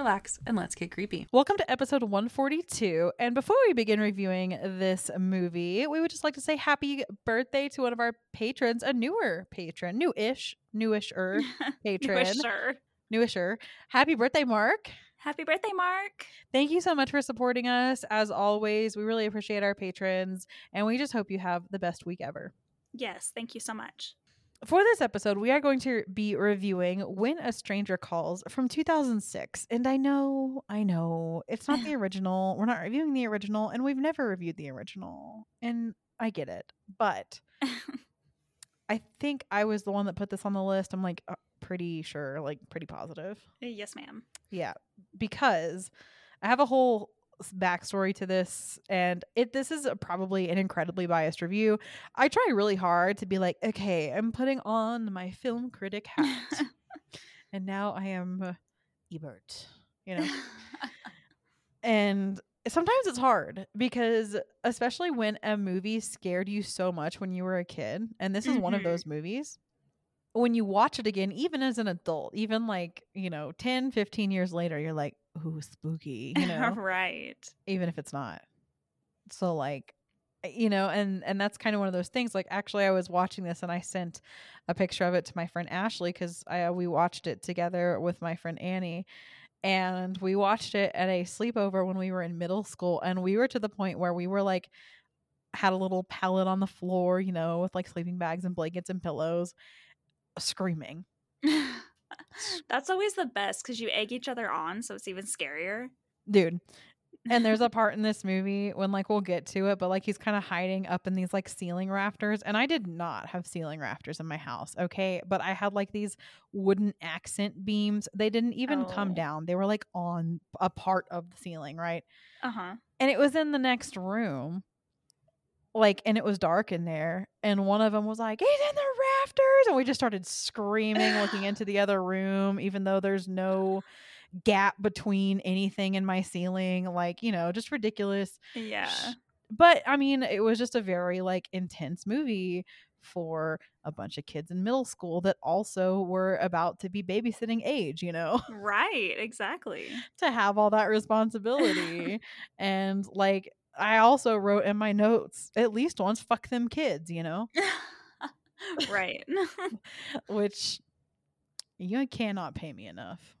relax, and let's get creepy. Welcome to episode 142. And before we begin reviewing this movie, we would just like to say happy birthday to one of our patrons, a newer patron, new-ish, newish-er patron, Sure. newisher. Happy birthday, Mark. Happy birthday, Mark. Thank you so much for supporting us. As always, we really appreciate our patrons, and we just hope you have the best week ever. Yes, thank you so much. For this episode, we are going to be reviewing When a Stranger Calls from 2006. And I know, I know, it's not the original. We're not reviewing the original, and we've never reviewed the original. And I get it. But I think I was the one that put this on the list. I'm like uh, pretty sure, like pretty positive. yes, ma'am. Yeah, because I have a whole backstory to this, and it this is a, probably an incredibly biased review. I try really hard to be like, okay, I'm putting on my film critic hat, and now I am Ebert, you know. and sometimes it's hard because, especially when a movie scared you so much when you were a kid, and this is one of Mhm. those movies when you watch it again, even as an adult, even like, you know, 10, 15 years later, you're like, ooh, spooky, you know, right. even if it's not. So like, eh, you know, and and that's kind of one of those things. Like, actually, I was watching this and I sent a picture of it to my friend Ashley because I uh, we watched it together with my friend Annie, and we watched it at a sleepover when we were in middle school, and we were to the point where we were like had a little pallet on the floor, you know, with like sleeping bags and blankets and pillows, screaming. That's always the best because you egg each other on, so it's even scarier. dude and there's a part in this movie when like we'll get to it but like he's kind of hiding up in these like ceiling rafters and i did not have ceiling rafters in my house okay but i had like these wooden accent beams they didn't even come Oh. down they were like on a part of the ceiling right Uh huh. and it was in the next room like and it was dark in there and one of them was like he's in the rafters and we just started screaming looking into the other room even though there's no gap between anything in my ceiling like you know just ridiculous Yeah. But i mean it was just a very like intense movie for a bunch of kids in middle school that also were about to be babysitting age you know Right. Exactly. to have all that responsibility. and like I also wrote in my notes at least once fuck them kids, you know, right. which you cannot pay me enough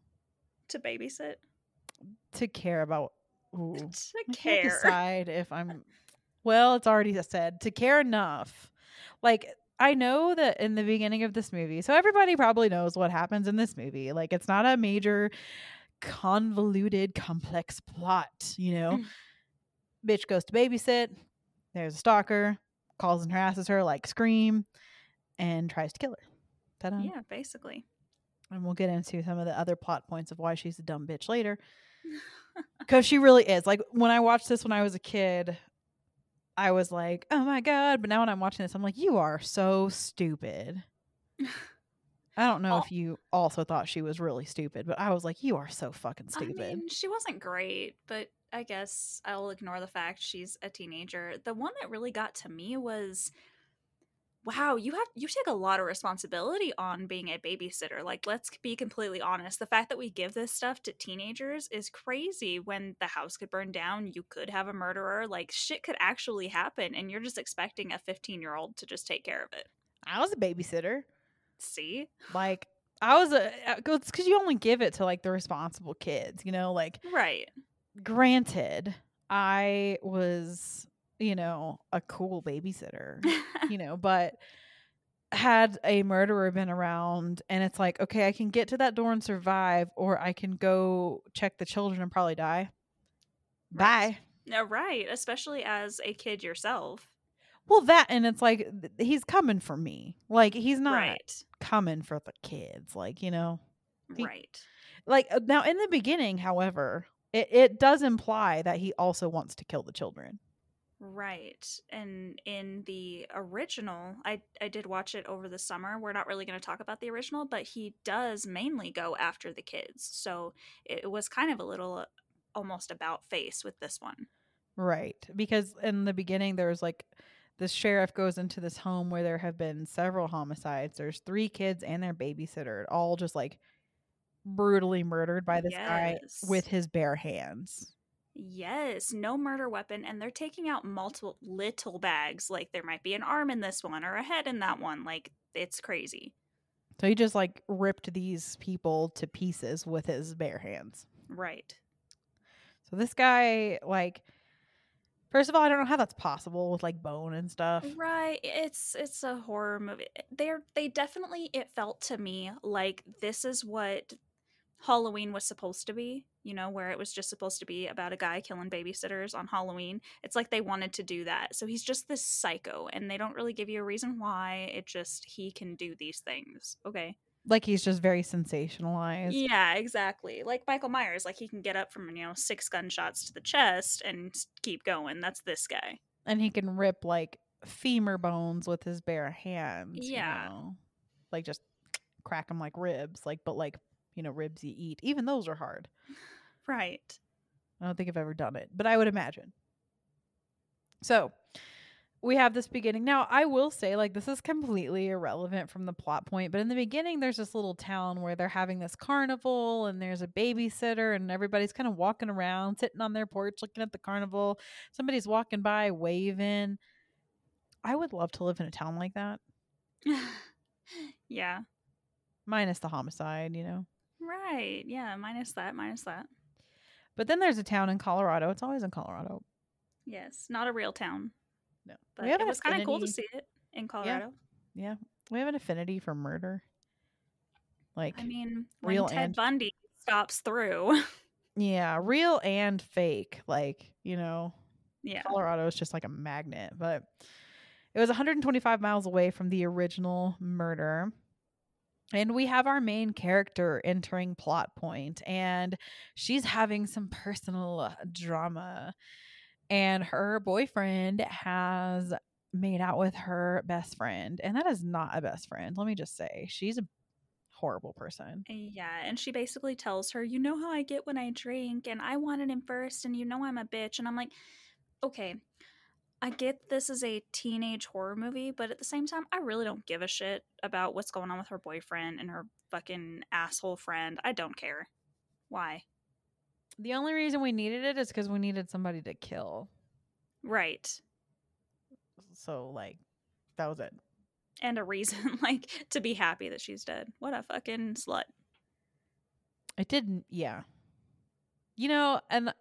to babysit. to care about ooh, To care. decide if I'm well, it's already said to care enough. Like I know that in the beginning of this movie, so everybody probably knows what happens in this movie. Like it's not a major convoluted complex plot, you know. Mm. Bitch goes to babysit, there's a stalker, calls and harasses her like scream and tries to kill her. Ta-da. Yeah, basically. And we'll get into some of the other plot points of why she's a dumb bitch later. Because she really is. Like when I watched this when I was a kid, I was like, oh my God. But now when I'm watching this, I'm like, you are so stupid. I don't know Al- if you also thought she was really stupid, but I was like, you are so fucking stupid. I mean, she wasn't great, but I guess I'll ignore the fact she's a teenager. The one that really got to me was wow, you have you take a lot of responsibility on being a babysitter. Like let's be completely honest. The fact that we give this stuff to teenagers is crazy when the house could burn down, you could have a murderer, like shit could actually happen and you're just expecting a 15-year-old to just take care of it. I was a babysitter. See? Like, I was a, uh, it's because you only give it to like the responsible kids, you know? Like, Right. Granted, I was, you know, a cool babysitter, you know, but had a murderer been around and it's like, okay, I can get to that door and survive, or I can go check the children and probably die. Right. Bye. No, right, especially as a kid yourself. Well, that, and it's like, he's coming for me. Like, he's not Right. coming for the kids. Like, you know, He- Right. like uh, now in the beginning, however, it, it does imply that he also wants to kill the children. Right. And in the original, I I did watch it over the summer. We're not really going to talk about the original, but he does mainly go after the kids. So it was kind of a little almost about face with this one. Right. Because in the beginning, there's like the sheriff goes into this home where there have been several homicides. There's three kids and their babysitter, all just like brutally murdered by this guy with his bare hands. Yes, no murder weapon, and they're taking out multiple little bags. Like there might be an arm in this one or a head in that one. Like it's crazy. So he just like ripped these people to pieces with his bare hands. Right. So this guy, like, first of all, I don't know how that's possible with like bone and stuff. Right. It's it's a horror movie. They're they definitely it felt to me like this is what Halloween was supposed to be, you know, where it was just supposed to be about a guy killing babysitters on Halloween. It's like they wanted to do that. So he's just this psycho and they don't really give you a reason why. It just he can do these things. Okay. Like he's just very sensationalized. Yeah, exactly. Like Michael Myers, like he can get up from, you know, six gunshots to the chest and keep going. That's this guy. And he can rip like femur bones with his bare hands. you Yeah. know? Like just crack them like ribs, like, but like, you know, ribs you eat. Even those are hard. Right. I don't think I've ever done it, but I would imagine. So we have this beginning. Now, I will say, like, this is completely irrelevant from the plot point, but in the beginning, there's this little town where they're having this carnival and there's a babysitter and everybody's kind of walking around, sitting on their porch looking at the carnival. Somebody's walking by, waving. I would love to live in a town like that, yeah. minus the homicide, you know? Right. Yeah. Minus that. Minus that. But then there's a town in Colorado. It's always in Colorado. Yes. Not a real town. No. But it was kind of cool to see it in Colorado. Yeah. We have an affinity for murder. Like, I mean, when Real Ted and- Bundy stops through. Yeah, real and fake. Like, you know, yeah. Colorado is just like a magnet, but it was 125 miles away from the original murder. And we have our main character entering plot point, and she's having some personal uh, drama. And her boyfriend has made out with her best friend, and that is not a best friend. Let me just say, she's a horrible person. Eh, yeah, and she basically tells her, "You know how I get when I drink, and I wanted him first, and you know I'm a bitch." And I'm like, "Okay, I get this is a teenage horror movie, but at the same time, I really don't give a shit about what's going on with her boyfriend and her fucking asshole friend. I don't care. Why? The only reason we needed it is because we needed somebody to kill. Right." So like that was it. And a reason, like, to be happy that she's dead. What a fucking slut. It didn't yeah. You know, and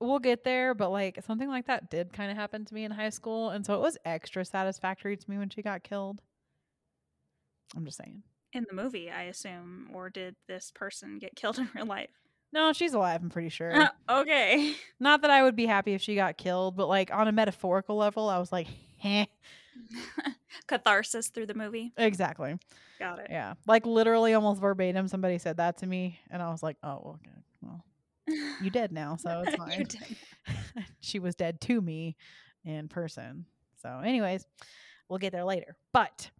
we'll get there, but like something like that did kind of happen to me in high school, and so it was extra satisfactory to me when she got killed. I'm just saying. In the movie, I assume, or did this person get killed in real life? No, she's alive, I'm pretty sure. okay. Not that I would be happy if she got killed, but like on a metaphorical level, I was like, "Heh." Catharsis through the movie. Exactly. Got it. Yeah. Like literally almost verbatim somebody said that to me and I was like, "Oh, okay. Well, you dead now, so it's fine." she was dead to me in person. So, anyways, we'll get there later. But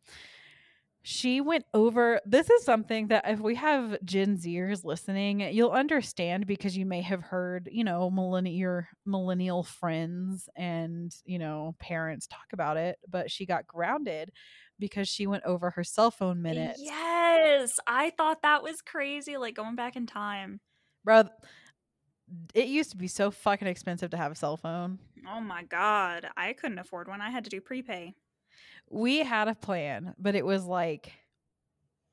she went over this is something that if we have Gen Zers listening, you'll understand because you may have heard, you know, millennial millennial friends and, you know, parents talk about it, but she got grounded because she went over her cell phone minutes. Yes, I thought that was crazy. Like going back in time. Bro, it used to be so fucking expensive to have a cell phone. Oh my god, I couldn't afford one. I had to do prepay. we had a plan, but it was like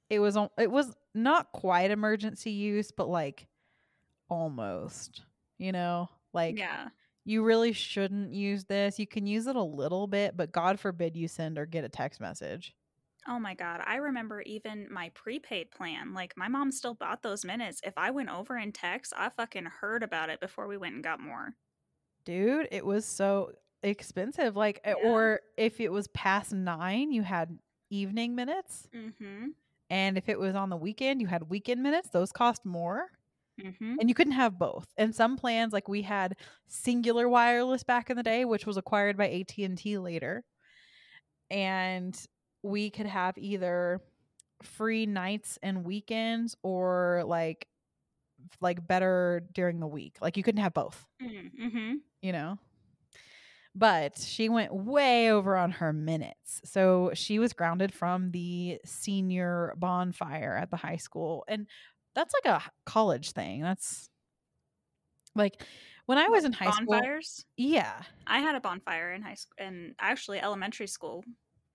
it was on it was not quite emergency use, but like almost. You know, like yeah, you really shouldn't use this. You can use it a little bit, but God forbid you send or get a text message. Oh my god, I remember even my prepaid plan. Like my mom still bought those minutes. If I went over in text, I fucking heard about it before we went and got more. Dude, it was so expensive. Like eh, Yeah. or if it was past 9, you had evening minutes, Mm-hmm. and if it was on the weekend, you had weekend minutes. Those cost more. Mm-hmm. and you couldn't have both. And some plans, like we had Cingular Wireless back in the day, which was acquired by AT and T later, and we could have either free nights and weekends or like like better during the week. Like you couldn't have both, Mm-hmm. you know. But she went way over on her minutes. So she was grounded from the senior bonfire at the high school. And that's like a college thing. That's like when I was in high school. bonfires. Yeah. I had a bonfire in high school and actually elementary school.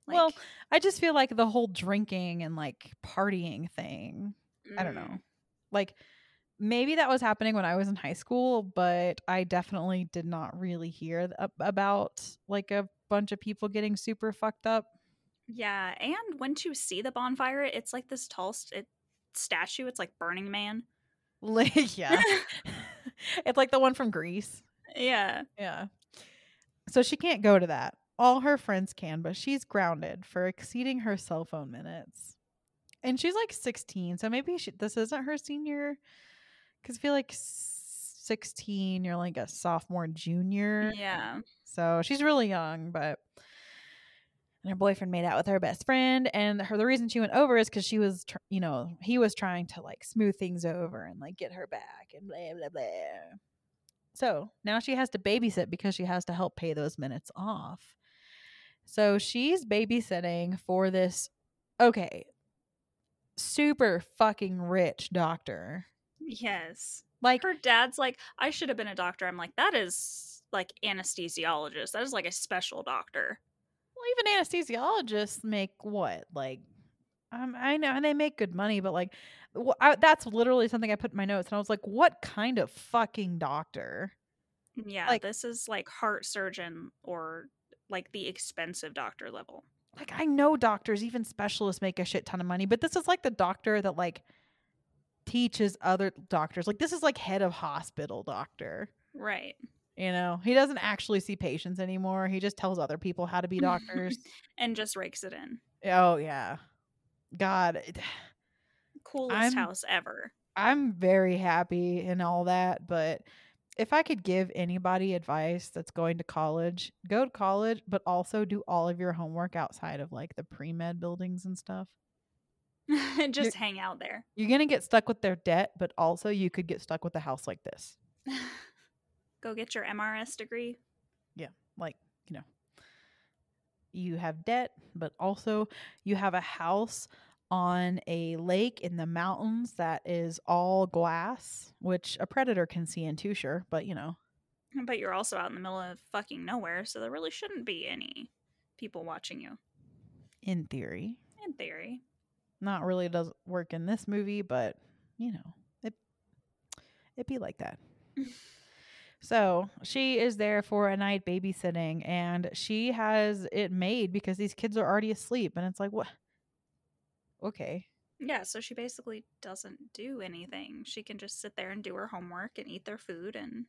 Like, well, I just feel like the whole drinking and like partying thing. I don't know. mm, Like maybe that was happening when I was in high school, but I definitely did not really hear th- about like a bunch of people getting super fucked up. Yeah, and once you see the bonfire, it's like this tall st- it, statue. It's like Burning Man. Like, yeah. it's like the one from Grease. yeah. Yeah. So she can't go to that. All her friends can, but she's grounded for exceeding her cell phone minutes. And she's like 16, so maybe she, this isn't her senior. Because I feel like 16, you're like a sophomore, junior. Yeah. So she's really young, but and her boyfriend made out with her best friend, and her the reason she went over is because she was, tr- you know, he was trying to like smooth things over and like get her back and blah blah blah. So now she has to babysit because she has to help pay those minutes off. So she's babysitting for this, okay, super fucking rich doctor. Yes. Like, Her dad's like, I should have been a doctor. I'm like, that is like anesthesiologist. That is like a special doctor. well, even anesthesiologists make what like um, I know and they make good money, but like wh- I, that's literally something I put in my notes, and I was like, "What kind of fucking doctor?" Yeah, Like- this is like heart surgeon or like the expensive doctor level. Like I know doctors, even specialists, make a shit ton of money, but this is like the doctor that like teaches other doctors. Like this is like head of hospital doctor. Right. You know, he doesn't actually see patients anymore. He just tells other people how to be doctors. and just rakes it in. oh yeah, God. Coolest I'm- house ever. I'm very happy and all that, but if I could give anybody advice that's going to college, go to college, but also do all of your homework outside of like the pre med buildings and stuff. just hang out there. You're going to get stuck with their debt, but also you could get stuck with a house like this. Go get your MRS degree. Yeah. Like, you know, you have debt, but also you have a house on a lake in the mountains that is all glass, which a predator can see into, sure, but you know. Mm, but you're also out in the middle of fucking nowhere, so there really shouldn't be any people watching you. in theory. In theory. Not really does work in this movie, but you know, it it be like that. so she is there for a night babysitting and she has it made because these kids are already asleep and it's like what okay. Yeah, so she basically doesn't do anything. She can just sit there and do her homework and eat their food and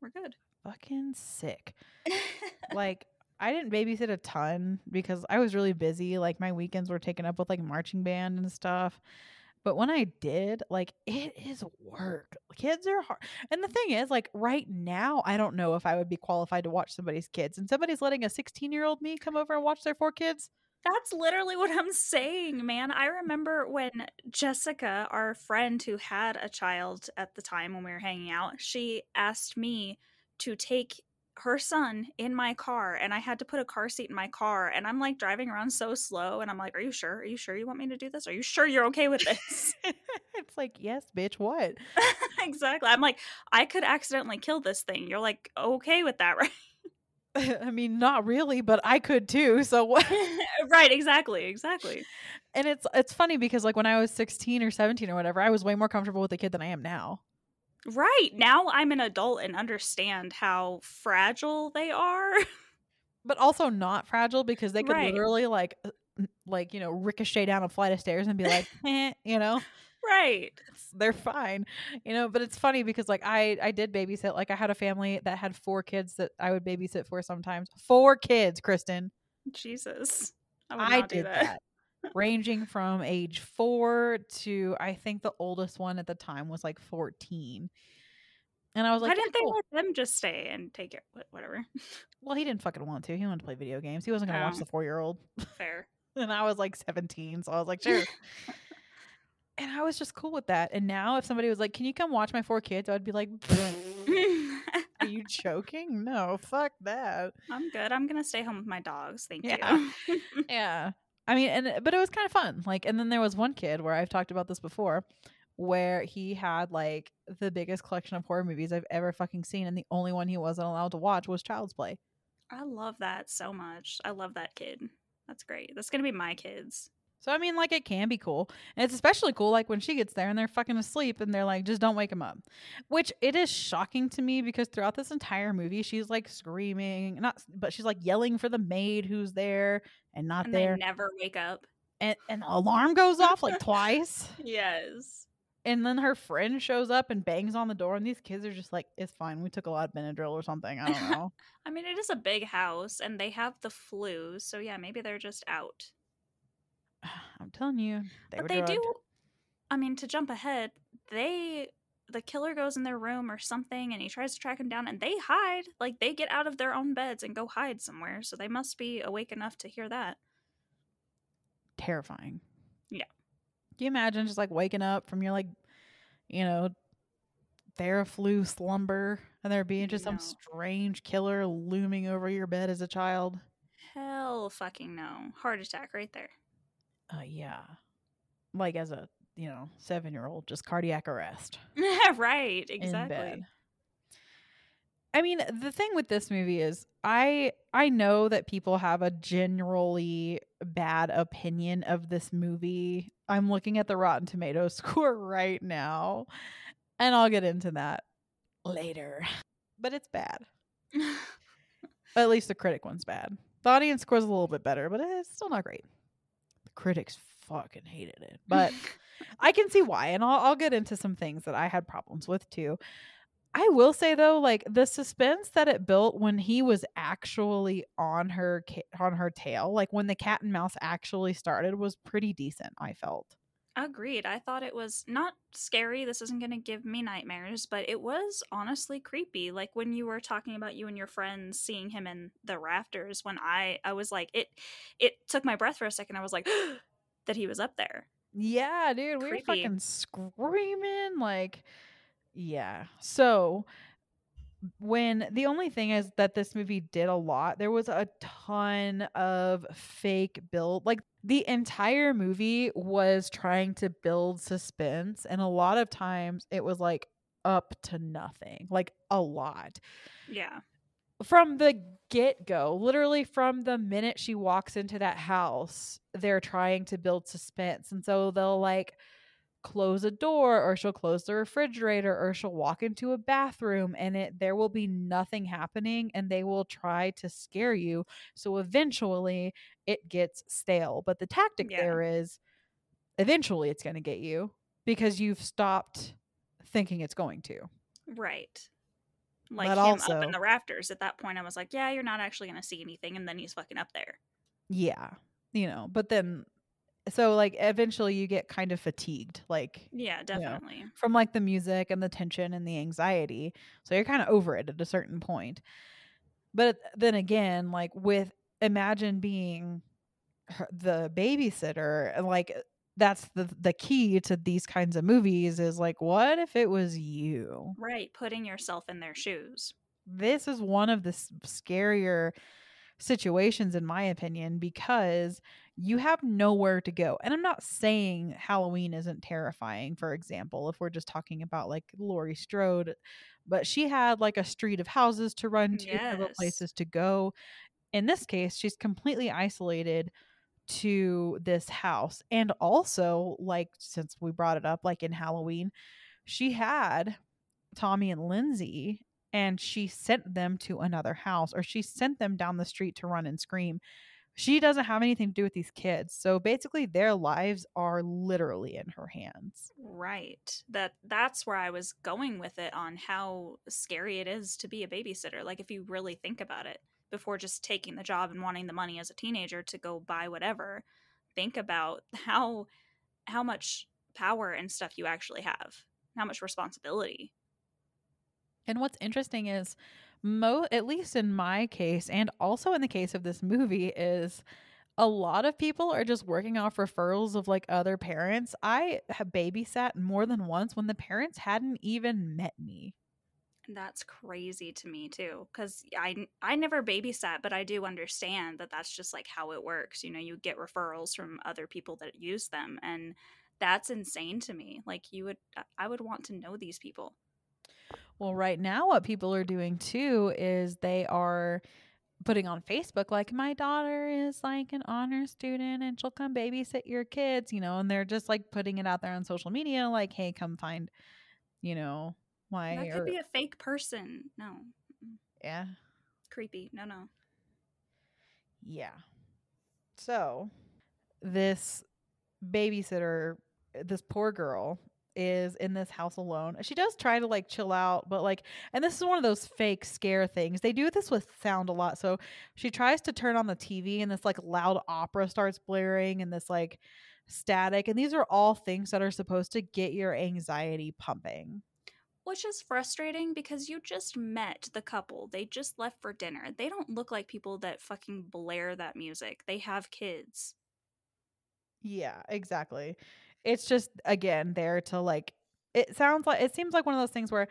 we're good. Fucking sick. like I didn't babysit a ton because I was really busy. Like my weekends were taken up with like marching band and stuff. But when I did, like it is work. Kids are hard. And the thing is, like right now, I don't know if I would be qualified to watch somebody's kids. And somebody's letting a 16 year old me come over and watch their four kids. That's literally what I'm saying, man. I remember when Jessica, our friend who had a child at the time when we were hanging out, she asked me to take her son in my car and I had to put a car seat in my car and I'm like driving around so slow and I'm like, "Are you sure? Are you sure you want me to do this? Are you sure you're okay with this?" it's like, yes, bitch, what? exactly. I'm like, "I could accidentally kill this thing." You're like, "Okay with that, right?" I mean, not really, but I could too. So what? right, exactly. Exactly. and it's it's funny because like when I was 16 or 17 or whatever, I was way more comfortable with a kid than I am now. Right. Now I'm an adult and understand how fragile they are. but also not fragile because they could Right. literally like uh, like you know ricochet down a flight of stairs and be like eh, you know right. they're fine you know but it's funny because like i i did babysit like i had a family that had four kids that i would babysit for sometimes four kids kristin Jesus. I, would i, not do did that. that ranging from age four to I think the oldest one at the time was like 14. And I was like, Why "Yeah, didn't they cool." let them just stay and take it? Whatever. well, he didn't fucking want to. He wanted to play video games. He wasn't going to watch Oh. the four year old. Fair. And I was like 17. So I was like, sure. And I was just cool with that. And now if somebody was like, can you come watch my four kids? I'd be like, are you joking? No, fuck that. I'm good. I'm gonna stay home with my dogs. Thank Yeah. you. Yeah. I mean, and but it was kind of fun. Like, and then there was one kid where I've talked about this before, where he had like the biggest collection of horror movies I've ever fucking seen, and the only one he wasn't allowed to watch was Child's Play. I love that so much. I love that kid. That's great. That's gonna be my kids. So I mean, like, it can be cool, and it's especially cool like when she gets there and they're fucking asleep, and they're like, just don't wake him up. Which it is shocking to me because throughout this entire movie, she's like screaming, not, but she's like yelling for the maid who's there and not And there, they never wake up. and and alarm goes off like twice. Yes. And then her friend shows up and bangs on the door, and these kids are just like, "It's fine. We took a lot of Benadryl or something. I don't know." I mean, it is a big house, and they have the flu, so yeah, maybe they're just out. I'm telling you, they but they drugged. do. I mean, to jump ahead, they the killer goes in their room or something, and he tries to track him down, and they hide. Like they get out of their own beds and go hide somewhere. So they must be awake enough to hear that. terrifying. Yeah. Do you imagine just like waking up from your like, you know, Theraflu slumber, and there being just some strange killer looming over your bed as a child? Hell, fucking no! Heart attack right there. Uh, yeah. Like as a you know seven year old, just cardiac arrest. right, exactly. I mean, the thing with this movie is I I know that people have a generally bad opinion of this movie. I'm looking at the Rotten Tomatoes score right now, and I'll get into that later. But it's bad. At least the critic one's bad. The audience score's a little bit better, but it's still not great. Critics fucking hated it. But I can see why, and I'll, I'll get into some things that I had problems with too. I will say though, like the suspense that it built when he was actually on her ca- on her tail, like when the cat and mouse actually started, was pretty decent. I felt. Agreed. I thought it was not scary. This isn't going to give me nightmares, but it was honestly creepy. Like when you were talking about you and your friends seeing him in the rafters when I I was like it it took my breath for a second. I was like that he was up there. Yeah, dude, we were fucking screaming like yeah. So when the only thing is that this movie did a lot, there was a ton of fake build. Like the entire movie was trying to build suspense and a lot of times it was like up to nothing. Like a lot Yeah. from the get go, literally from the minute she walks into that house, they're trying to build suspense. And so they'll like close a door or she'll close the refrigerator or she'll walk into a bathroom and it there will be nothing happening and they will try to scare you. So eventually it gets stale. But the tactic Yeah. there is eventually it's going to get you because you've stopped thinking it's going to. Right. Like But him up in the rafters. At that point I was like, yeah, you're not actually going to see anything and then he's fucking up there. Yeah. You know, but then so like eventually you get kind of fatigued like Yeah, definitely. from like the music and the tension and the anxiety. So you're kind of over it at a certain point. But then again, like with imagine being her, the babysitter and like uh, that's the the key to these kinds of movies is like what if it was you? Right, putting yourself in their shoes. this is one of the scarier situations in my opinion because you have nowhere to go and i'm not saying halloween isn't terrifying for example if we're just talking about like laurie strode but she had like a street of houses to run to Yes. places to go in this case she's completely isolated to this house and also like since we brought it up like in halloween she had tommy and lindsey and she sent them to another house or she sent them down the street to run and scream. She doesn't have anything to do with these kids. So basically their lives are literally in her hands. Right. That that's where I was going with it on how scary it is to be a babysitter. Like if you really think about it before just taking the job and wanting the money as a teenager to go buy whatever, think about how how much power and stuff you actually have, how much responsibility. And what's interesting is mo at least in my case and also in the case of this movie is a lot of people are just working off referrals of like other parents. I have babysat more than once when the parents hadn't even met me. That's crazy to me too, because I I never babysat, but I do understand that that's just like how it works. You know, you get referrals from other people that use them, and that's insane to me. Like you would, I would want to know these people. Well, right now, what people are doing too is they are putting on Facebook, like, my daughter is like an honor student and she'll come babysit your kids, you know, and they're just like putting it out there on social media, like, hey, come find, you know, why. That could or- be a fake person. No, yeah. creepy. No, no. Yeah. So, this babysitter, this poor girl, is in this house alone. She does try to like chill out, but like, and this is one of those fake scare things. They do this with sound a lot. So, she tries to turn on the TV, and this like loud opera starts blaring, and this like static. And these are all things that are supposed to get your anxiety pumping. Which is frustrating because you just met the couple. They just left for dinner. They don't look like people that fucking blare that music. They have kids. Yeah, exactly. It's just again there to like it sounds like it seems like one of those things where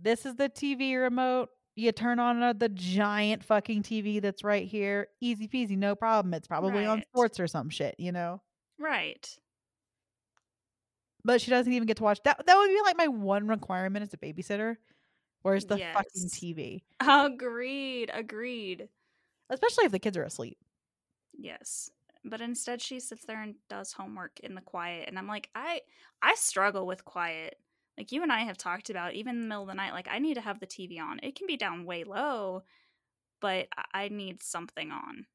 this is the TV remote. You turn on uh, the giant fucking TV that's right here. Easy peasy, no problem. It's probably on sports or some shit, you know? Right. But she doesn't even get to watch that. That would be like my one requirement as a babysitter. Where's the fucking TV? Agreed. Agreed. Especially if the kids are asleep. Yes. But instead she sits there and does homework in the quiet and I'm like, I I struggle with quiet. Like you and I have talked about even in the middle of the night, like I need to have the TV on. It can be down way low, but I- need something on.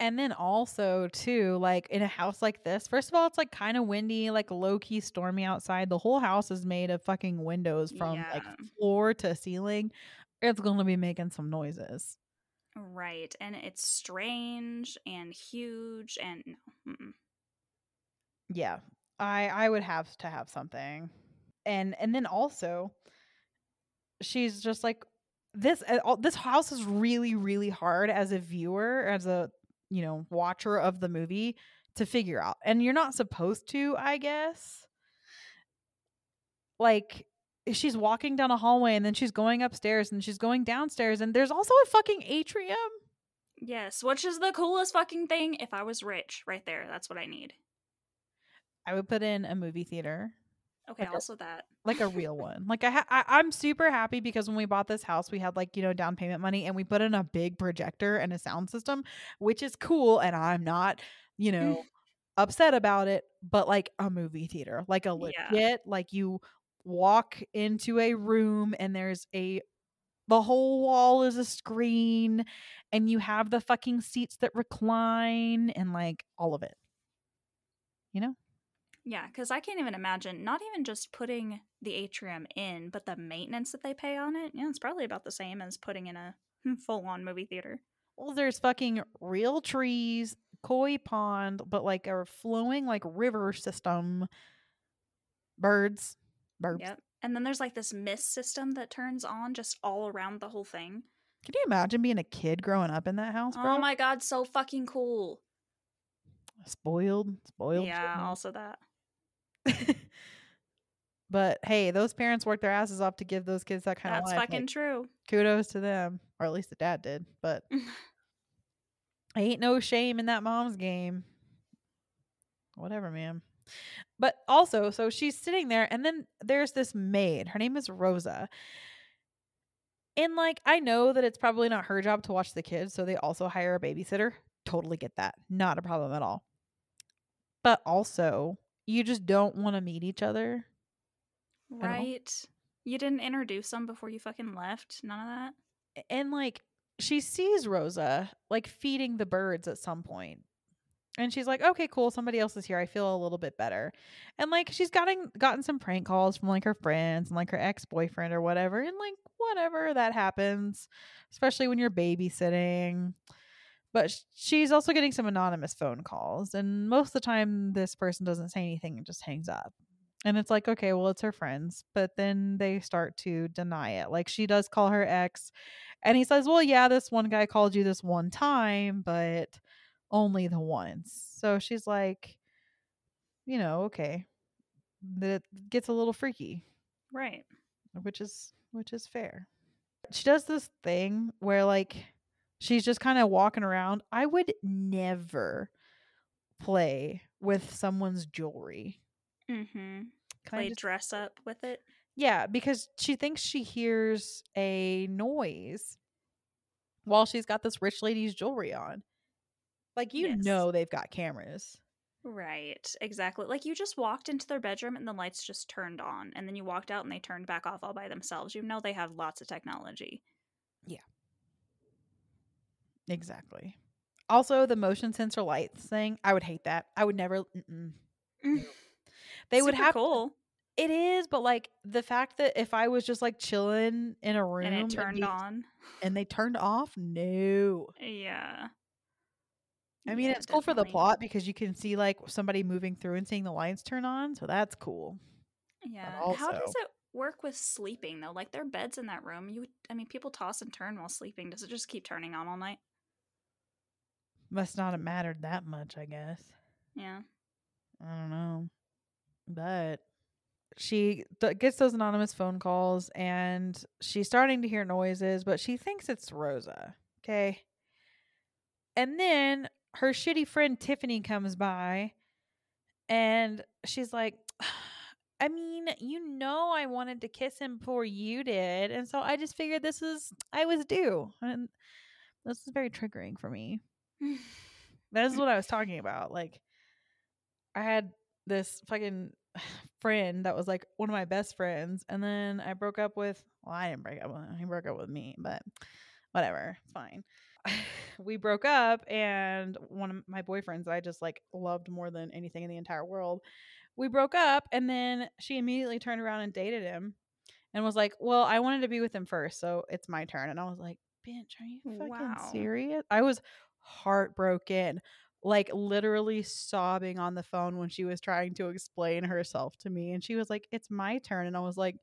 And then also too, like in a house like this, first of all, it's like kind of windy, like low key stormy outside. The whole house is made of fucking windows from like floor to ceiling. It's gonna be making some noises. Right. And it's strange and huge and no. Mm-mm. Yeah, I I would have to have something, and and then also, she's just like this. uh, all- This house is really really hard as a viewer, as a you know watcher of the movie to figure out, and you're not supposed to, I guess. Like she's walking down a hallway and then she's going upstairs and she's going downstairs and there's also a fucking atrium. Yes, which is the coolest fucking thing. If I was rich, right there, that's what I need. I would put in a movie theater. Okay, Like a- also that. like a real one. Like I, ha- I, I'm super happy because when we bought this house, we had like you know down payment money, and we put in a big projector and a sound system, which is cool. And I'm not, you know, upset about it. But like a movie theater, like a Yeah. legit, like you walk into a room and there's a the whole wall is a screen and you have the fucking seats that recline and like all of it. You know? Yeah, because I can't even imagine not even just putting the atrium in, but the maintenance that they pay on it. Yeah, it's probably about the same as putting in a full on movie theater. Well, there's fucking real trees, koi pond, but like a flowing like river system. Birds, birds. Yep. And then there's like this mist system that turns on just all around the whole thing. Can you imagine being a kid growing up in that house, oh bro? Oh my god, so fucking cool. Spoiled, spoiled. yeah, children. also that. but hey, those parents worked their asses off to give those kids that kind That's of life. fucking like, true. kudos to them, or at least the dad did. But ain't no shame in that mom's game. Whatever, man. But also, so she's sitting there, and then there's this maid. Her name is Rosa. And like, I know that it's probably not her job to watch the kids, so they also hire a babysitter. Totally get that. Not a problem at all. But also, you just don't want to meet each other. Right. You didn't introduce them before you fucking left. None of that. and like she sees Rosa like feeding the birds at some point. And she's like, "Okay, cool. Somebody else is here. I feel a little bit better." And like she's gotten gotten some prank calls from like her friends and like her ex-boyfriend or whatever. And like whatever that happens, especially when you're babysitting. But she's also getting some anonymous phone calls. And most of the time, this person doesn't say anything and just hangs up. And it's like, okay, well, it's her friends. But then they start to deny it. Like she does call her ex. And he says, well, yeah, this one guy called you this one time, but only the once. So she's like, you know, okay. That gets a little freaky Right. which is which is fair. She does this thing where like she's just kind of walking around. I would never play with someone's jewelry. Mm-hmm. I Play just- dress up with it. yeah, because she thinks she hears a noise while she's got this rich lady's jewelry on. Like you Yes. know they've got cameras. Right. Exactly. Like you just walked into their bedroom and the lights just turned on, and then you walked out and they turned back off all by themselves. You know they have lots of technology. Yeah. Exactly. Also, the motion sensor lights thing, I would hate that. I would never. Mm-mm. Mm. They would have cool, It is, but like the fact that if I was just like chilling in a room and it turned you- on. and they turned off, no. Yeah. I mean, Yeah, it's cool for the plot because you can see like somebody moving through and seeing the lights turn on, so that's cool. Yeah. How does it work with sleeping though? Like their beds in that room. You, I mean, people toss and turn while sleeping. Does it just keep turning on all night? Must not have mattered that much, I guess. Yeah. I don't know, but she th- gets those anonymous phone calls and she's starting to hear noises, but she thinks it's Rosa. Okay. And then her shitty friend Tiffany comes by and she's like, I mean, you know, I wanted to kiss him before you did. And so I just figured this is, I was due. And this is very triggering for me. This is what I was talking about. Like, I had this fucking friend that was like one of my best friends, and then I broke up with. Well, I didn't break up with him. He broke up with me, but whatever, it's fine. we broke up, and one of my boyfriends I just like loved more than anything in the entire world. We broke up, and then she immediately turned around and dated him, and was like, "Well, I wanted to be with him first, so it's my turn." And I was like, "Bitch, are you fucking Wow. serious?" I was heartbroken like literally sobbing on the phone when she was trying to explain herself to me and she was like it's my turn and i was like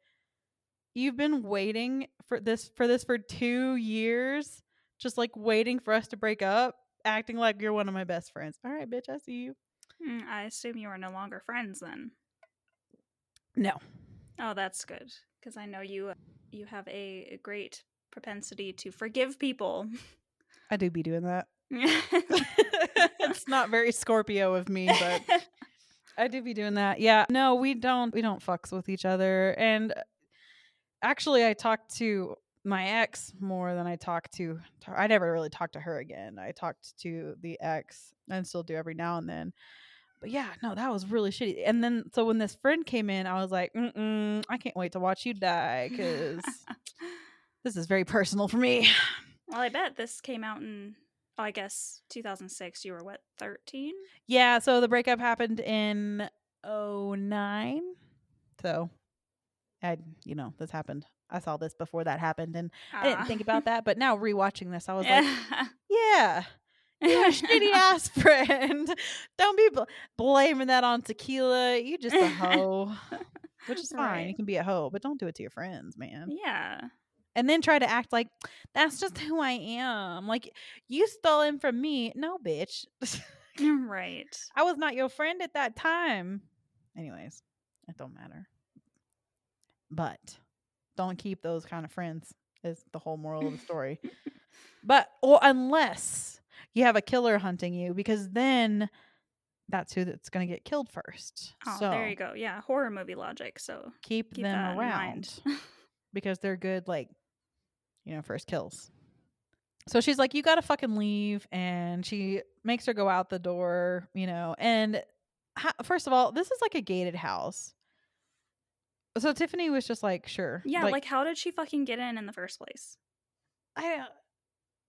you've been waiting for this for this for 2 years just like waiting for us to break up acting like you're one of my best friends all right bitch i see you Hmm, I assume you are no longer friends then. no Oh, that's good because I know you. You have a, a great propensity to forgive people. i do be doing that it's not very scorpio of me but I do be doing that. Yeah. No, we don't we don't fucks with each other. And uh, actually I talked to my ex more than I talked to I never really talked to her again. I talked to the ex and still do every now and then. But yeah, no, that was really shitty. And then so when this friend came in, I was like, Mm-mm, I can't wait to watch you die because this is very personal for me. well, I bet this came out in. Oh, I guess 2006. You were what 13? Yeah, so the breakup happened in 09. So I you know, this happened. I saw this before that happened and I didn't think about that, but now rewatching this I was like, yeah, you're a shitty ass friend. Don't be bl- blaming that on tequila. You just a hoe. Which is fine. You can be a hoe, but don't do it to your friends, man. yeah. And then try to act like that's just who I am. Like you stole him from me. No, bitch. Right. I was not your friend at that time. Anyways, it don't matter. But don't keep those kind of friends is the whole moral of the story. but or unless you have a killer hunting you, because then that's who that's gonna get killed first. Oh, so there you go. Yeah, horror movie logic. So keep, keep them around because they're good, like you know, first kills. So she's like, "You gotta fucking leave," and she makes her go out the door, you know. And ha- first of all, this is like a gated house. So Tiffany was just like, "Sure, yeah, like, how did she fucking get in in the first place?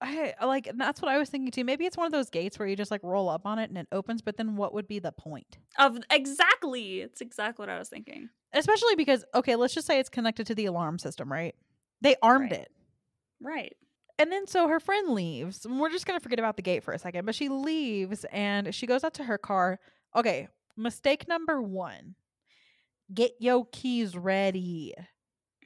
I, I like that's what I was thinking too. Maybe it's one of those gates where you just like roll up on it and it opens. But then what would be the point? Of exactly, it's exactly what I was thinking. Especially because okay, let's just say it's connected to the alarm system, right? They armed Right. it. Right. and then so her friend leaves. We're just gonna forget about the gate for a second, but she leaves and she goes out to her car. Okay, mistake number one: get your keys ready.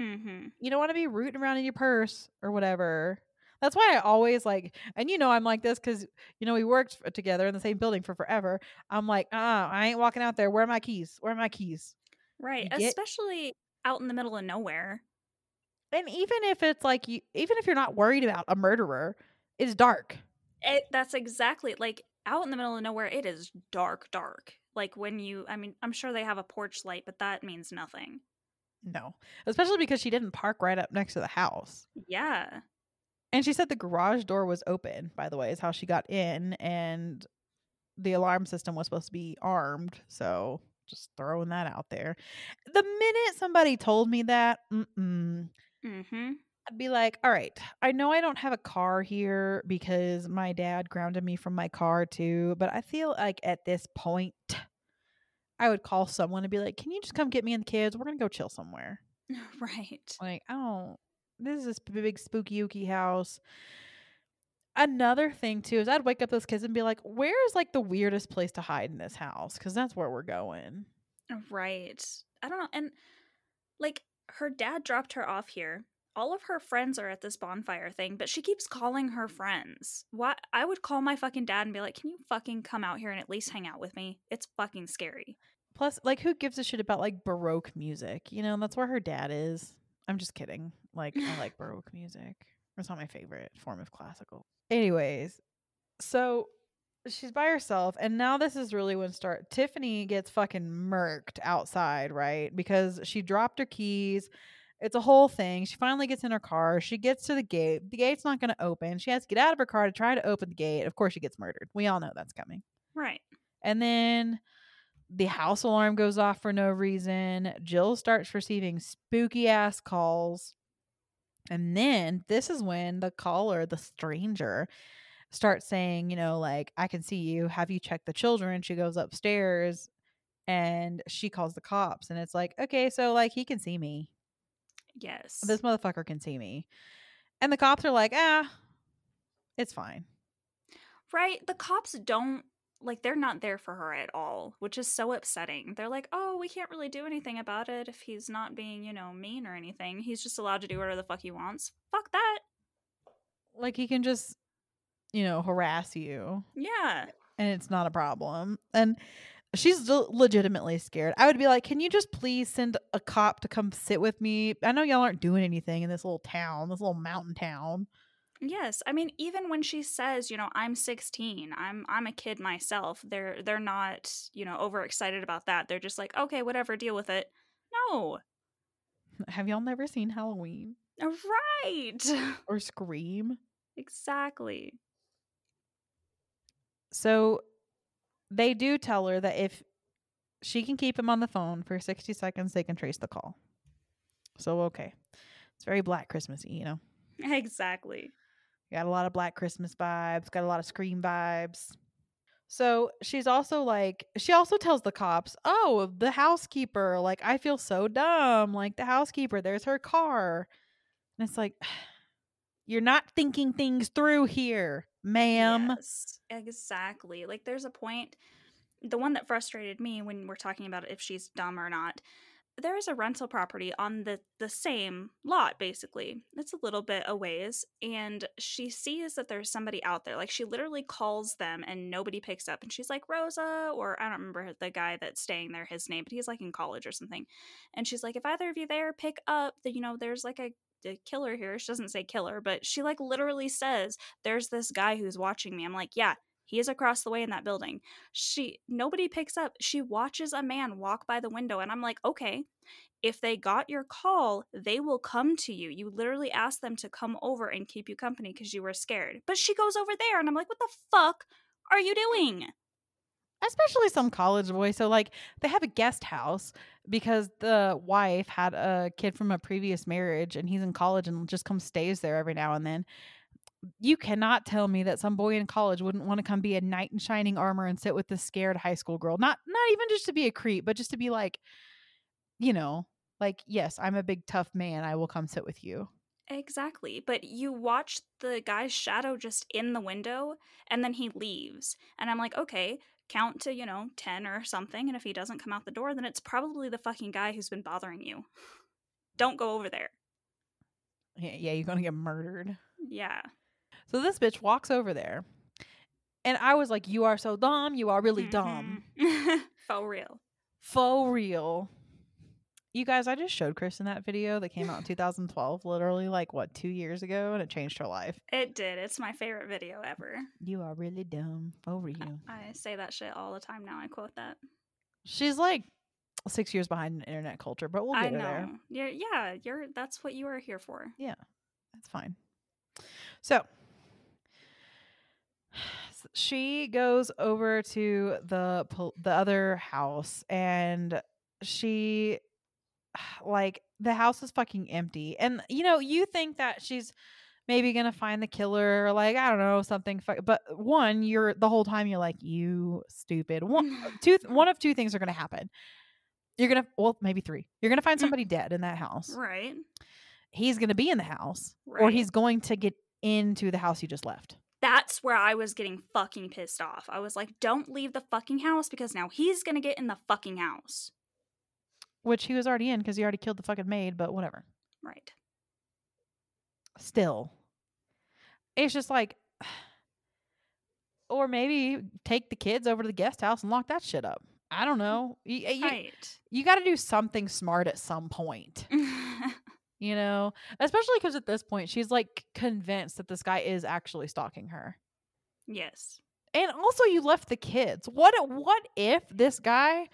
Mm-hmm. You don't want to be rooting around in your purse or whatever. That's why I always like, and you know, I'm like this because you know we worked together in the same building for forever. I'm like, ah, I ain't walking out there. Where are my keys? Where are my keys? Right. Get- Especially out in the middle of nowhere. And even if it's like you, even if you're not worried about a murderer, it's dark. It, that's exactly like out in the middle of nowhere. It is dark, dark. Like when you, I mean, I'm sure they have a porch light, but that means nothing. No, especially because she didn't park right up next to the house. Yeah. And she said the garage door was open, by the way, is how she got in. And the alarm system was supposed to be armed. So just throwing that out there. The minute somebody told me that, mm-mm, Mm-hmm. I'd be like, all right, I know I don't have a car here because my dad grounded me from my car too. But I feel like at this point, I would call someone and be like, can you just come get me and the kids? We're going to go chill somewhere. Right. Like, I don't. This is this big spooky ooky house. Another thing too is I'd wake up those kids and be like, "Where is like the weirdest place to hide in this house?" Because that's where we're going. Right. I don't know. And like her dad dropped her off here. All of her friends are at this bonfire thing, but she keeps calling her friends. Why I would call my fucking dad and be like, "Can you fucking come out here and at least hang out with me?" It's fucking scary. Plus, like, who gives a shit about like baroque music? You know, that's where her dad is. I'm just kidding. Like, I like baroque music. It's not my favorite form of classical. Anyways, so she's by herself, and now this is really when start. Tiffany gets fucking murked outside, right? Because she dropped her keys. It's a whole thing. She finally gets in her car. She gets to the gate. The gate's not going to open. She has to get out of her car to try to open the gate. Of course, she gets murdered. We all know that's coming. Right. And then the house alarm goes off for no reason. Jill starts receiving spooky ass calls. And then this is when the caller, the stranger, starts saying, you know, like, I can see you. Have you checked the children? She goes upstairs and she calls the cops. And it's like, okay, so like he can see me. Yes. This motherfucker can see me. And the cops are like, ah, it's fine. Right. The cops don't like they're not there for her at all, which is so upsetting. They're like, "Oh, we can't really do anything about it if he's not being, you know, mean or anything. He's just allowed to do whatever the fuck he wants." Fuck that. Like he can just, you know, harass you. Yeah. and it's not a problem. And she's legitimately scared. I would be like, "Can you just please send a cop to come sit with me? I know y'all aren't doing anything in this little town, this little mountain town." Yes, I mean even when she says, you know, I'm 16, I'm I'm a kid myself. They're they're not, you know, overexcited about that. They're just like, "Okay, whatever, deal with it." No. Have y'all never seen Halloween uh, Right. or Scream? exactly. So they do tell her that if she can keep him on the phone for 60 seconds, they can trace the call. So okay. It's very Black Christmassy, you know. Exactly. Got a lot of Black Christmas vibes, got a lot of Scream vibes. So she's also like, she also tells the cops, oh, the housekeeper, like, I feel so dumb. Like, the housekeeper, there's her car. And it's like, you're not thinking things through here, ma'am. Yes, exactly. Like there's a point the one that frustrated me when we're talking about if she's dumb or not. There is a rental property on the the same lot basically. It's a little bit a ways and she sees that there's somebody out there. Like she literally calls them and nobody picks up and she's like Rosa or I don't remember the guy that's staying there his name, but he's like in college or something. And she's like if either of you there pick up that you know there's like a a killer here. She doesn't say killer, but she like literally says, "There's this guy who's watching me." I'm like, "Yeah, he is across the way in that building." She nobody picks up. She watches a man walk by the window, and I'm like, "Okay, if they got your call, they will come to you. You literally asked them to come over and keep you company because you were scared." But she goes over there, and I'm like, "What the fuck are you doing?" Especially some college boy. So like they have a guest house because the wife had a kid from a previous marriage and he's in college and just comes stays there every now and then. You cannot tell me that some boy in college wouldn't want to come be a knight in shining armor and sit with this scared high school girl. Not not even just to be a creep, but just to be like, you know, like, yes, I'm a big tough man. I will come sit with you. Exactly. But you watch the guy's shadow just in the window and then he leaves. And I'm like, okay, count to, you know, 10 or something. And if he doesn't come out the door, then it's probably the fucking guy who's been bothering you. Don't go over there. Yeah, yeah, you're gonna get murdered. Yeah. So this bitch walks over there, and I was like, "You are so dumb. You are really dumb. Mhm. For real. For real." You guys, I just showed Kristin that video that came out in 2012, literally like what two years ago, and it changed her life. It did. It's my favorite video ever. You are really dumb. Over real. I say that shit all the time now. I quote that. She's like six years behind in internet culture, but we'll I get her know. there. You're, yeah, you're that's what you are here for. Yeah, that's fine. So she goes over to the the other house and she like the house is fucking empty. And you know, you think that she's maybe to find the killer or like I don't know, something fu- but uh, one you're the whole time you're like you stupid. One uh, two th- one of two things are to happen. You're to well, maybe three. You're to find mm. somebody dead in that house Right. he's to be in the house or he's going to get into the house you just left. That's where I was getting fucking pissed off. I was like, don't leave the fucking house because now he's gonna get in the fucking house. Which he was already in because he already killed the fucking maid, but whatever. Right. Still. It's just like or maybe take the kids over to the guest house and lock that shit up. I don't mm. know. You, eh, you, Right. you got to do something smart at some point, you know? Especially because at this point, she's like convinced that this guy is actually stalking her. yes. And also, you left the kids. What what if this guy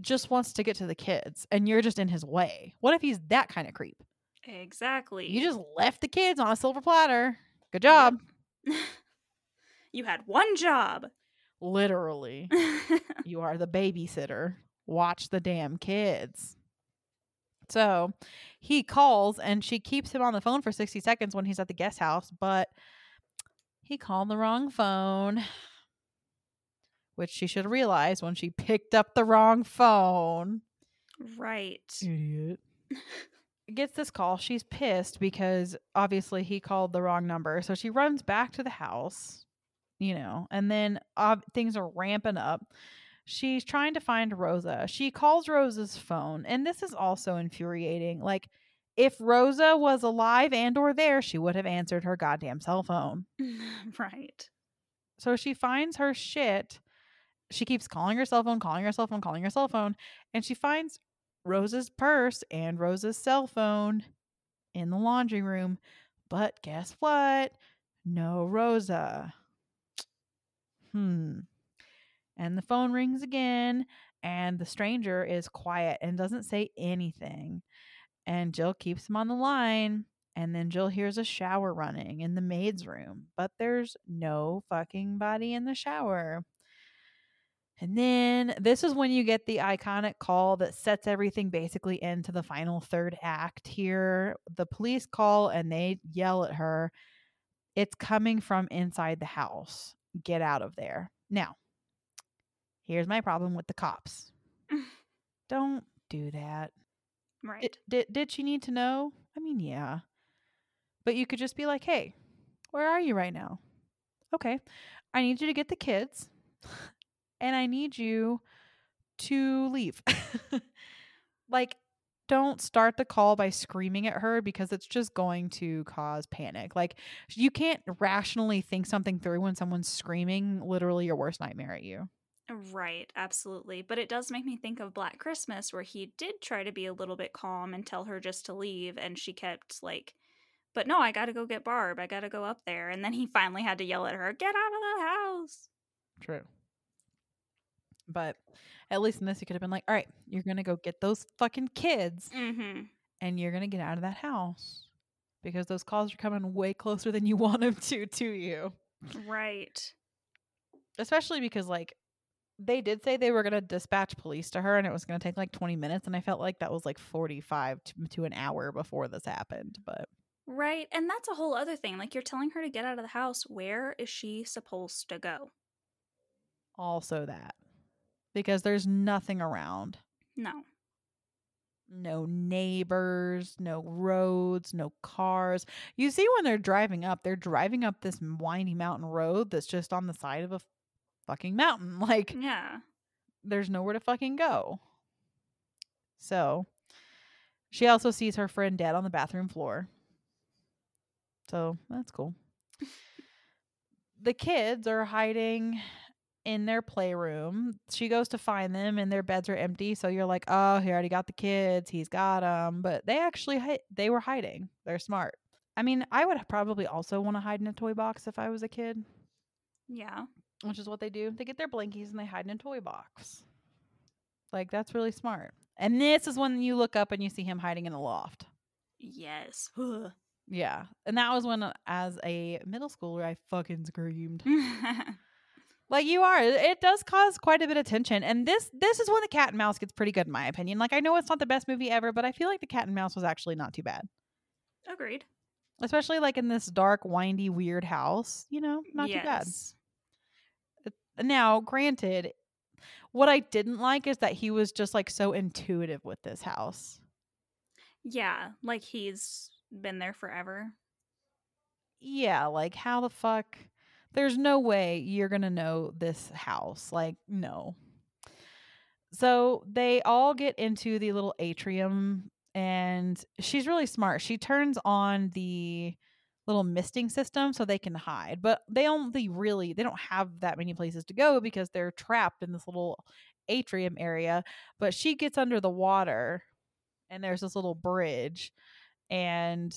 just wants to get to the kids and you're just in his way? What if he's that kind of creep? Exactly. You just left the kids on a silver platter. Good job. you had one job. Literally. you are the babysitter. Watch the damn kids. So he calls and she keeps him on the phone for 60 seconds when he's at the guest house, but he called the wrong phone, which she should have realized when she picked up the wrong phone. right. Idiot. Gets this call. She's pissed because obviously he called the wrong number. So she runs back to the house, you know, and then uh, things are ramping up. She's trying to find Rosa. She calls Rosa's phone, and this is also infuriating. Like, if Rosa was alive and or there, she would have answered her goddamn cell phone. right. So she finds her shit. She keeps calling her cell phone, calling her cell phone, calling her cell phone, and she finds Rosa's purse and Rosa's cell phone in the laundry room. But guess what? No Rosa. Hmm. And the phone rings again, and the stranger is quiet and doesn't say anything. And Jill keeps him on the line. And then Jill hears a shower running in the maid's room, but there's no fucking body in the shower. And then this is when you get the iconic call that sets everything basically into the final third act here. The police call and they yell at her. It's coming from inside the house. Get out of there. Now, here's my problem with the cops. Don't do that. Right. Did, did did she need to know? I mean, yeah. But you could just be like, "Hey, where are you right now?" Okay. I need you to get the kids and I need you to leave. like don't start the call by screaming at her because it's just going to cause panic. Like you can't rationally think something through when someone's screaming literally your worst nightmare at you. Right, absolutely. But it does make me think of Black Christmas, where he did try to be a little bit calm and tell her just to leave, and she kept like, but no, I gotta go get Barb. I gotta go up there. And then he finally had to yell at her, get out of the house. True. But at least in this, you could have been like, all right, you're going to go get those fucking kids Mm-hmm. and you're going to get out of that house because those calls are coming way closer than you want them to to you. Right. Especially because, like, they did say they were going to dispatch police to her and it was going to take like 20 minutes. And I felt like that was like 45 to, to an hour before this happened. But Right. And that's a whole other thing. Like, you're telling her to get out of the house. Where is she supposed to go? also that because there's nothing around. No. no neighbors, no roads, no cars. You see when they're driving up, they're driving up this windy mountain road that's just on the side of a fucking mountain. Like Yeah. there's nowhere to fucking go. So she also sees her friend dead on the bathroom floor. So that's cool. the kids are hiding in their playroom. She goes to find them and their beds are empty. So you're like, "Oh, he already got the kids. He's got them." But they actually hi- they were hiding. They're smart. I mean, I would probably also want to hide in a toy box if I was a kid Yeah. which is what they do. They get their blankies and they hide in a toy box. Like that's really smart. And this is when you look up and you see him hiding in the loft. Yes. Yeah. And that was when uh, as a middle schooler I fucking screamed. Like you are. It does cause quite a bit of tension. And this this is when the cat and mouse gets pretty good in my opinion. Like I know it's not the best movie ever, but I feel like the cat and mouse was actually not too bad. Agreed. Especially like in this dark, windy, weird house, you know, not too bad. Now, granted, what I didn't like is that he was just like so intuitive with this house. Yeah. Like he's been there forever. Yeah, like how the fuck? There's no way you're going to know this house. Like, no. So they all get into the little atrium, and she's really smart. She turns on the little misting system so they can hide, but they only really they don't have that many places to go because they're trapped in this little atrium area. But she gets under the water, and there's this little bridge, and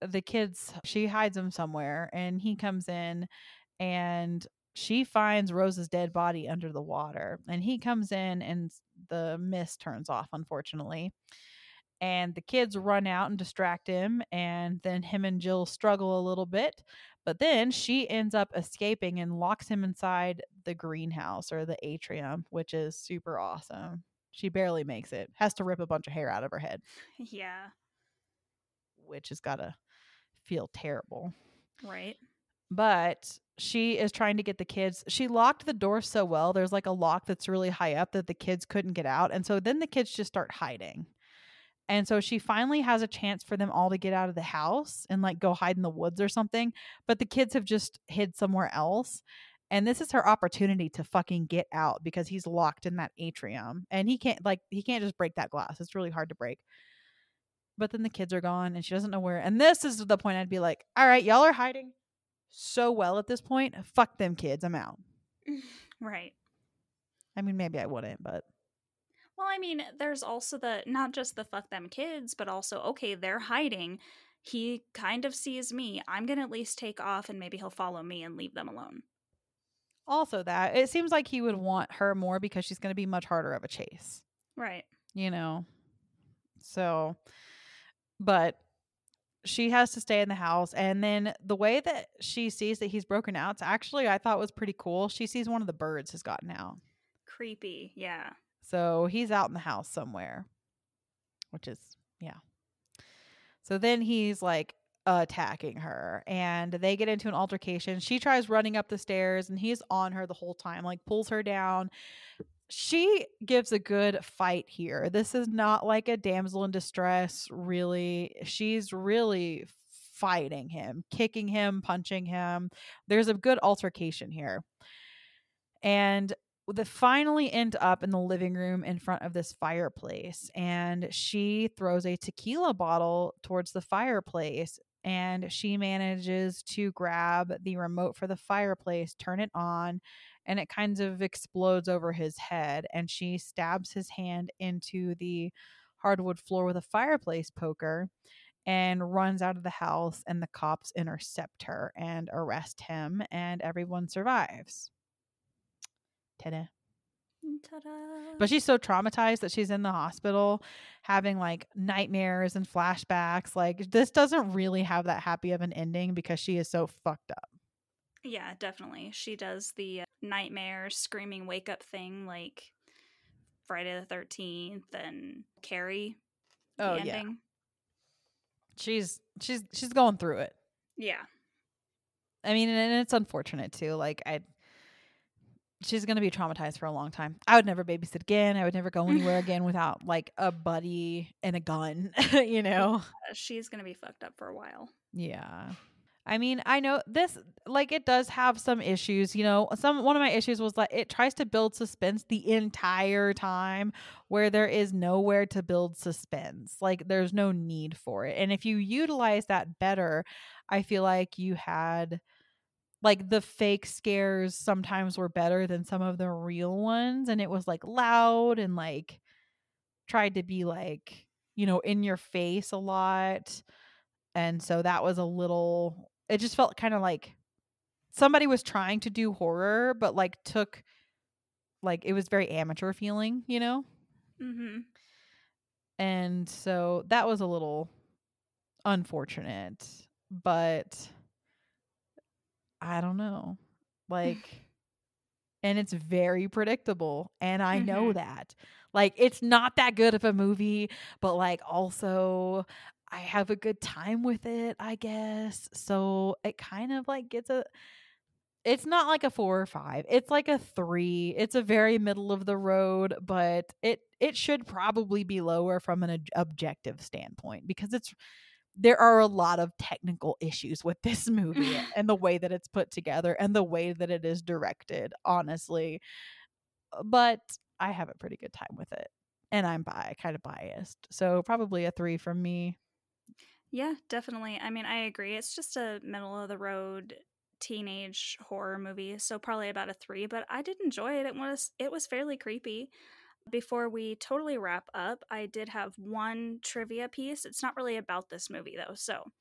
the kids she hides them somewhere, and he comes in, and she finds Rose's dead body under the water and he comes in and the mist turns off unfortunately and the kids run out and distract him and then him and Jill struggle a little bit but then she ends up escaping and locks him inside the greenhouse or the atrium which is super awesome she barely makes it has to rip a bunch of hair out of her head Yeah. which has got to feel terrible Right. But she is trying to get the kids she locked the door so well there's like a lock that's really high up that the kids couldn't get out and so then the kids just start hiding. And so she finally has a chance for them all to get out of the house and like go hide in the woods or something but the kids have just hid somewhere else and this is her opportunity to fucking get out because he's locked in that atrium and he can't like he can't just break that glass it's really hard to break. But then the kids are gone and she doesn't know where and this is the point i'd be like all right y'all are hiding so well at this point. Fuck them kids. I'm out. Right. I mean, maybe I wouldn't, but Well, I mean, there's also the not just the fuck them kids, but also, okay, they're hiding. He kind of sees me. I'm going to at least take off and maybe he'll follow me and leave them alone. also that it seems like he would want her more because she's going to be much harder of a chase, Right. you know? So, but she has to stay in the house. And then the way that she sees that he's broken out, actually, I thought was pretty cool. She sees one of the birds has gotten out. Creepy. Yeah. So he's out in the house somewhere, which is, yeah. So then he's like attacking her and they get into an altercation. She tries running up the stairs and he's on her the whole time, like pulls her down. She gives a good fight here. This is not like a damsel in distress, really. She's really fighting him, kicking him, punching him. There's a good altercation here. And they finally end up in the living room in front of this fireplace and she throws a tequila bottle towards the fireplace and she manages to grab the remote for the fireplace turn it on and it kind of explodes over his head and she stabs his hand into the hardwood floor with a fireplace poker and runs out of the house and the cops intercept her and arrest him and everyone survives Ta-da. Mm, ta-da. But she's so traumatized that she's in the hospital having like nightmares and flashbacks. Like this doesn't really have that happy of an ending because she is so fucked up. Yeah, definitely. She does the uh, nightmare screaming wake up thing like Friday the 13th and Carrie. Oh yeah. ending. She's she's she's going through it. Yeah. I mean, and it's unfortunate too. Like I she's gonna be traumatized for a long time. I would never babysit again. I would never go anywhere again without like a buddy and a gun. you know. She's gonna be fucked up for a while. Yeah. I mean, I know this like it does have some issues, you know. Some one of my issues was that it tries to build suspense the entire time where there is nowhere to build suspense. Like there's no need for it. And if you utilize that better, I feel like you had like the fake scares sometimes were better than some of the real ones and it was like loud and like tried to be like, you know, in your face a lot and so that was a little it just felt kind of like somebody was trying to do horror but like took like it was very amateur feeling you know Mm-hmm. and so that was a little unfortunate but i don't know like and it's very predictable and i know Mhm. that like it's not that good of a movie but like also i have a good time with it i guess. So it kind of like gets a it's not like a four or five it's like a three it's a very middle of the road but it it should probably be lower from an ob- objective standpoint because it's there are a lot of technical issues with this movie and the way that it's put together and the way that it is directed honestly. Uh, but i have a pretty good time with it and i'm bi- kind of biased. So probably a three from me Yeah, definitely. I mean, I agree. It's just a middle of the road teenage horror movie, so probably about a three. But I did enjoy it. It was it was fairly creepy. Before we totally wrap up, I did have one trivia piece. It's not really about this movie though. So,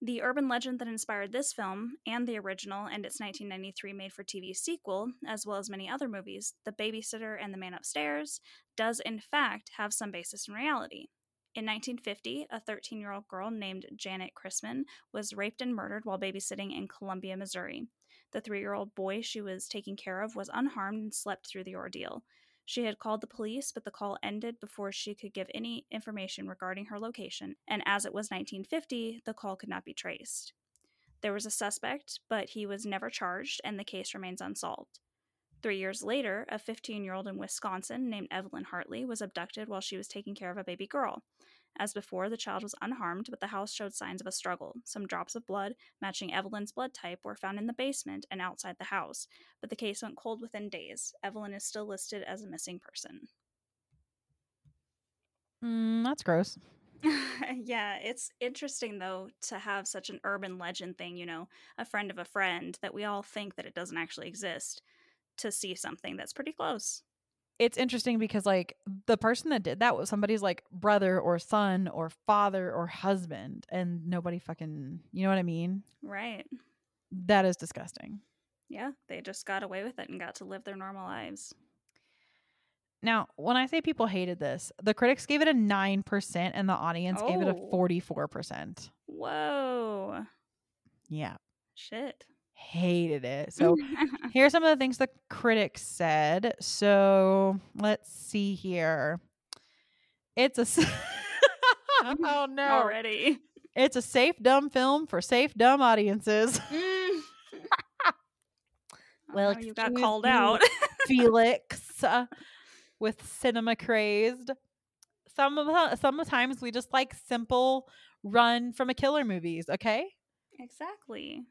the urban legend that inspired this film and the original and its 1993 made for TV sequel, as well as many other movies, The Babysitter and The Man Upstairs, does in fact have some basis in reality. In 1950, a 13 year old girl named Janett Christman was raped and murdered while babysitting in Columbia, Missouri. The three year old boy she was taking care of was unharmed and slept through the ordeal. She had called the police, but the call ended before she could give any information regarding her location, and as it was 1950, the call could not be traced. There was a suspect, but he was never charged, and the case remains unsolved. Three years later, a 15 year old in Wisconsin named Evelyn Hartley was abducted while she was taking care of a baby girl. As before, the child was unharmed, but the house showed signs of a struggle. Some drops of blood, matching Evelyn's blood type, were found in the basement and outside the house, but the case went cold within days. Evelyn is still listed as a missing person. mm, that's gross yeah, it's interesting though to have such an urban legend thing, you know, a friend of a friend that we all think that it doesn't actually exist to see something that's pretty close. it's interesting because like the person that did that was somebody's like brother or son or father or husband and nobody fucking you know what i mean Right. that is disgusting Yeah, they just got away with it and got to live their normal lives. now when i say people hated this the critics gave it a 9% and the audience gave it a Oh. 44% Whoa. yeah Shit. Hated it so Here are some of the things the critics said. So let's see here. It's a oh no, Already. it's a safe dumb film for safe dumb audiences. Mm. Well, Oh, you got called out. Felix uh, with cinema crazed. Some of the, sometimes we just like simple run from a killer movies. Okay. exactly.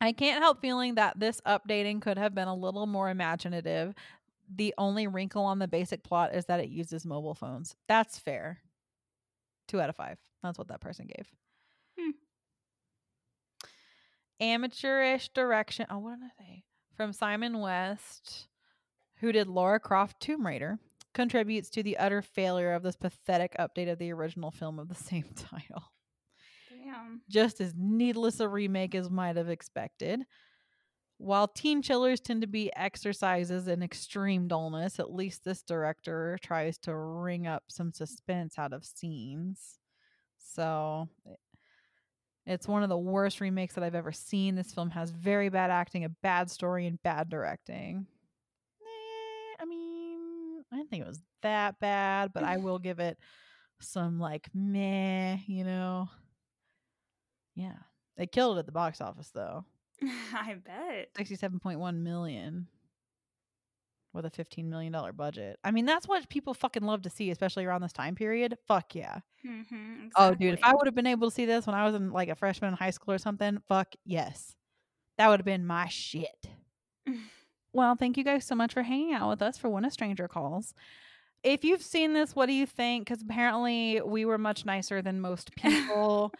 I can't help feeling that this updating could have been a little more imaginative. The only wrinkle on the basic plot is that it uses mobile phones. That's fair. Two out of five. That's what that person gave. Hmm. Amateurish direction. Oh, what did I say? From Simon West, who did Lara Croft Tomb Raider, contributes to the utter failure of this pathetic update of the original film of the same title Damn. just as needless a remake as might have expected. While teen chillers tend to be exercises in extreme dullness, at least this director tries to wring up some suspense out of scenes. So it's one of the worst remakes that I've ever seen. This film has very bad acting, a bad story, and bad directing. Eh, I mean, I didn't think it was that bad, but I will give it some like meh, you know. Yeah. They killed it at the box office though. I bet. 67.1 million with a 15 million dollar budget. I mean, that's what people fucking love to see, especially around this time period. Fuck yeah. Mm-hmm, Oh, dude, if I would have been able to see this when I was in like a freshman in high school or something, fuck yes. That would have been my shit. Well, thank you guys so much for hanging out with us for When a Stranger Calls. If you've seen this, what do you think? Because apparently we were much nicer than most people.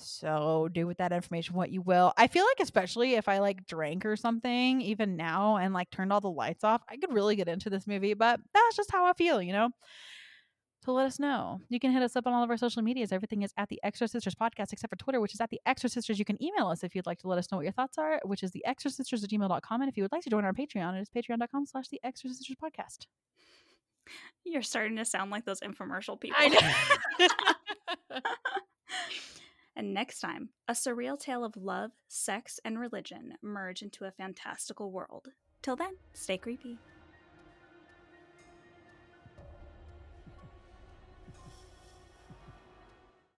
So do with that information what you will. I feel like, especially if I like drank or something, even now, and like turned all the lights off, I could really get into this movie. But that's just how I feel, you know? So let us know. You can hit us up on all of our social medias. Everything is at the Extra Sisters Podcast, except for Twitter, which is at the Extra Sisters. You can email us if you'd like to let us know what your thoughts are, which is the Extra Sisters at gmail.com. And if you would like to join our Patreon, it is patreon.com slash the Extra Sisters Podcast. You're starting to sound like those infomercial people. and next time, a surreal tale of love, sex, and religion merge into a fantastical world. Till then, stay creepy.